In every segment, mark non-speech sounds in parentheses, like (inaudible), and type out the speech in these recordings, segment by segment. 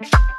you (laughs)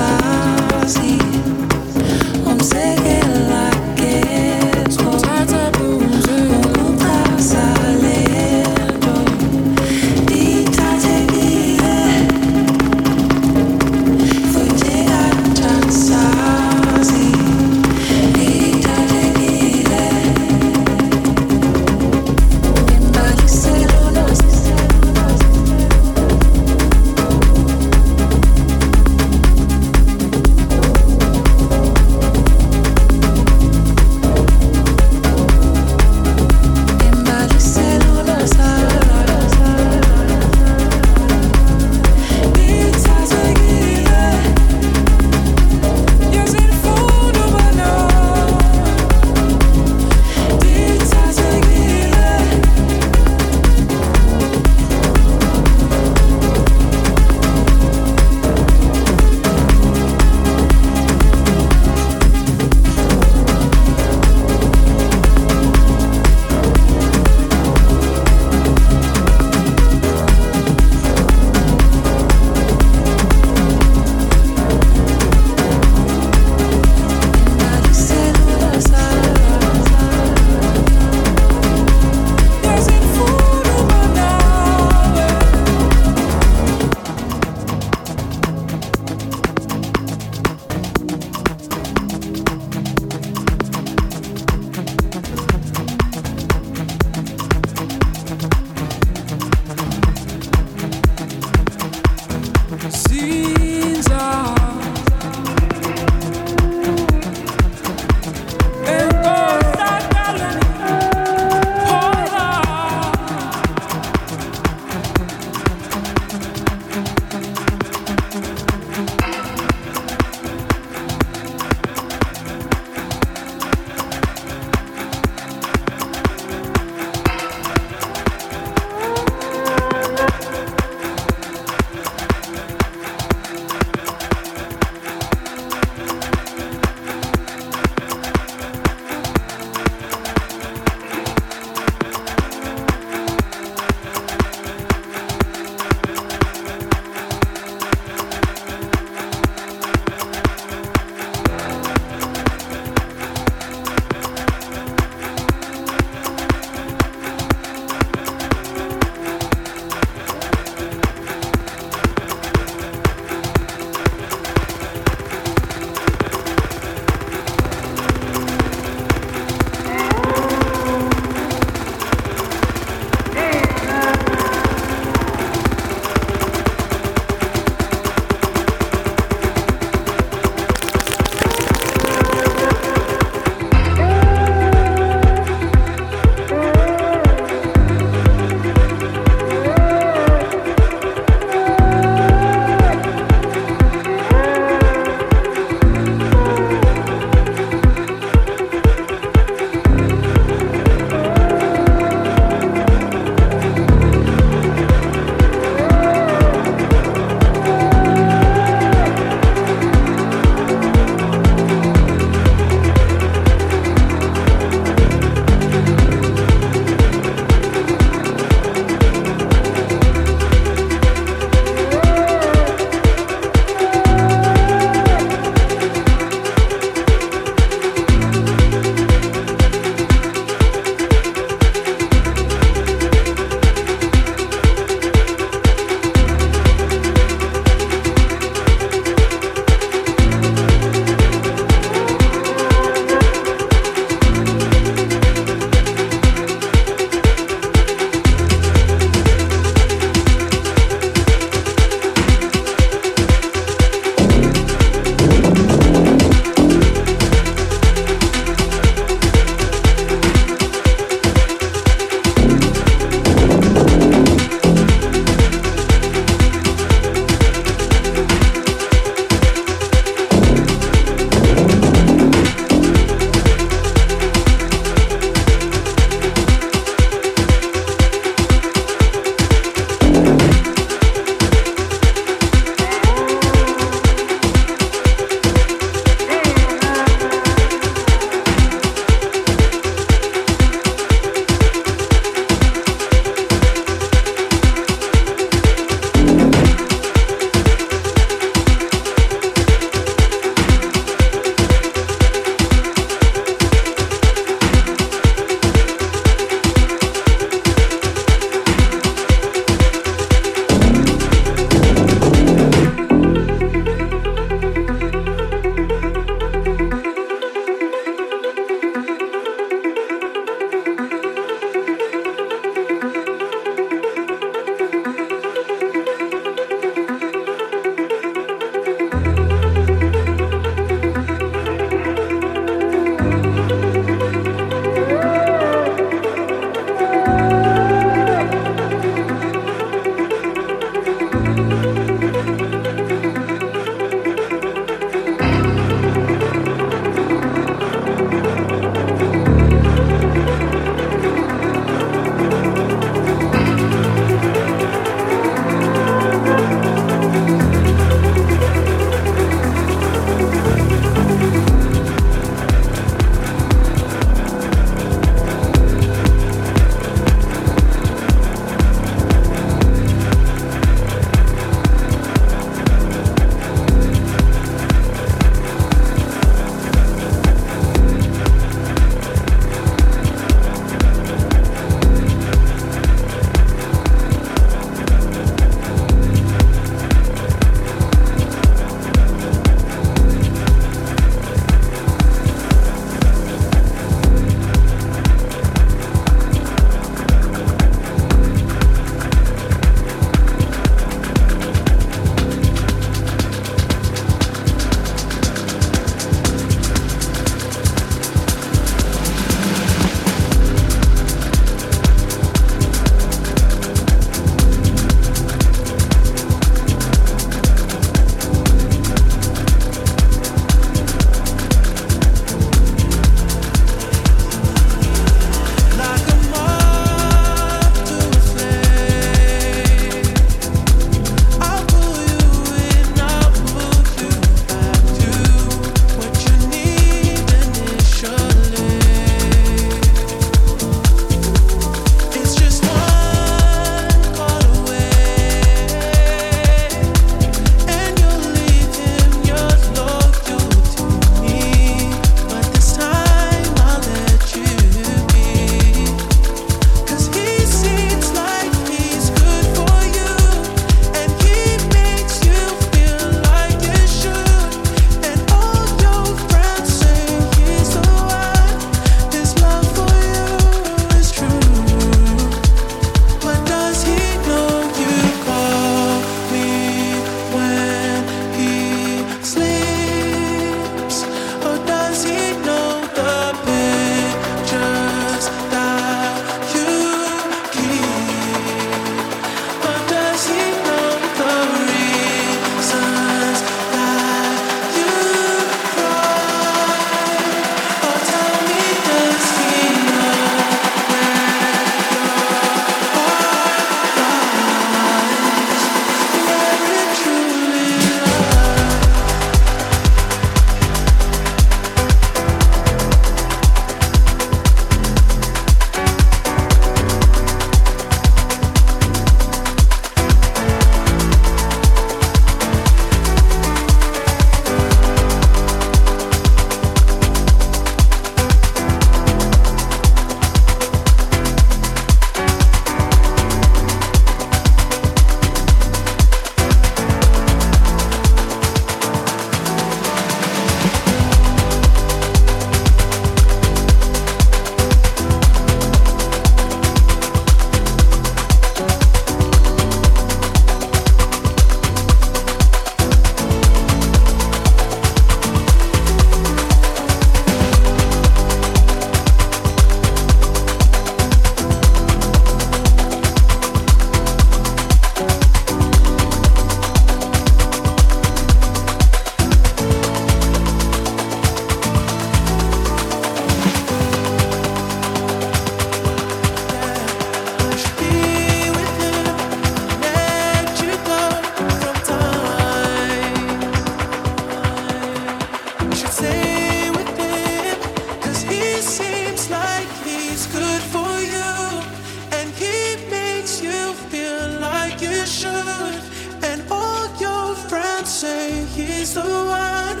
He's the one.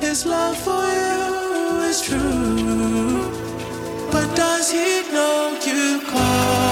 His love for you is true. But does he know you call?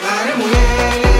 나를 위해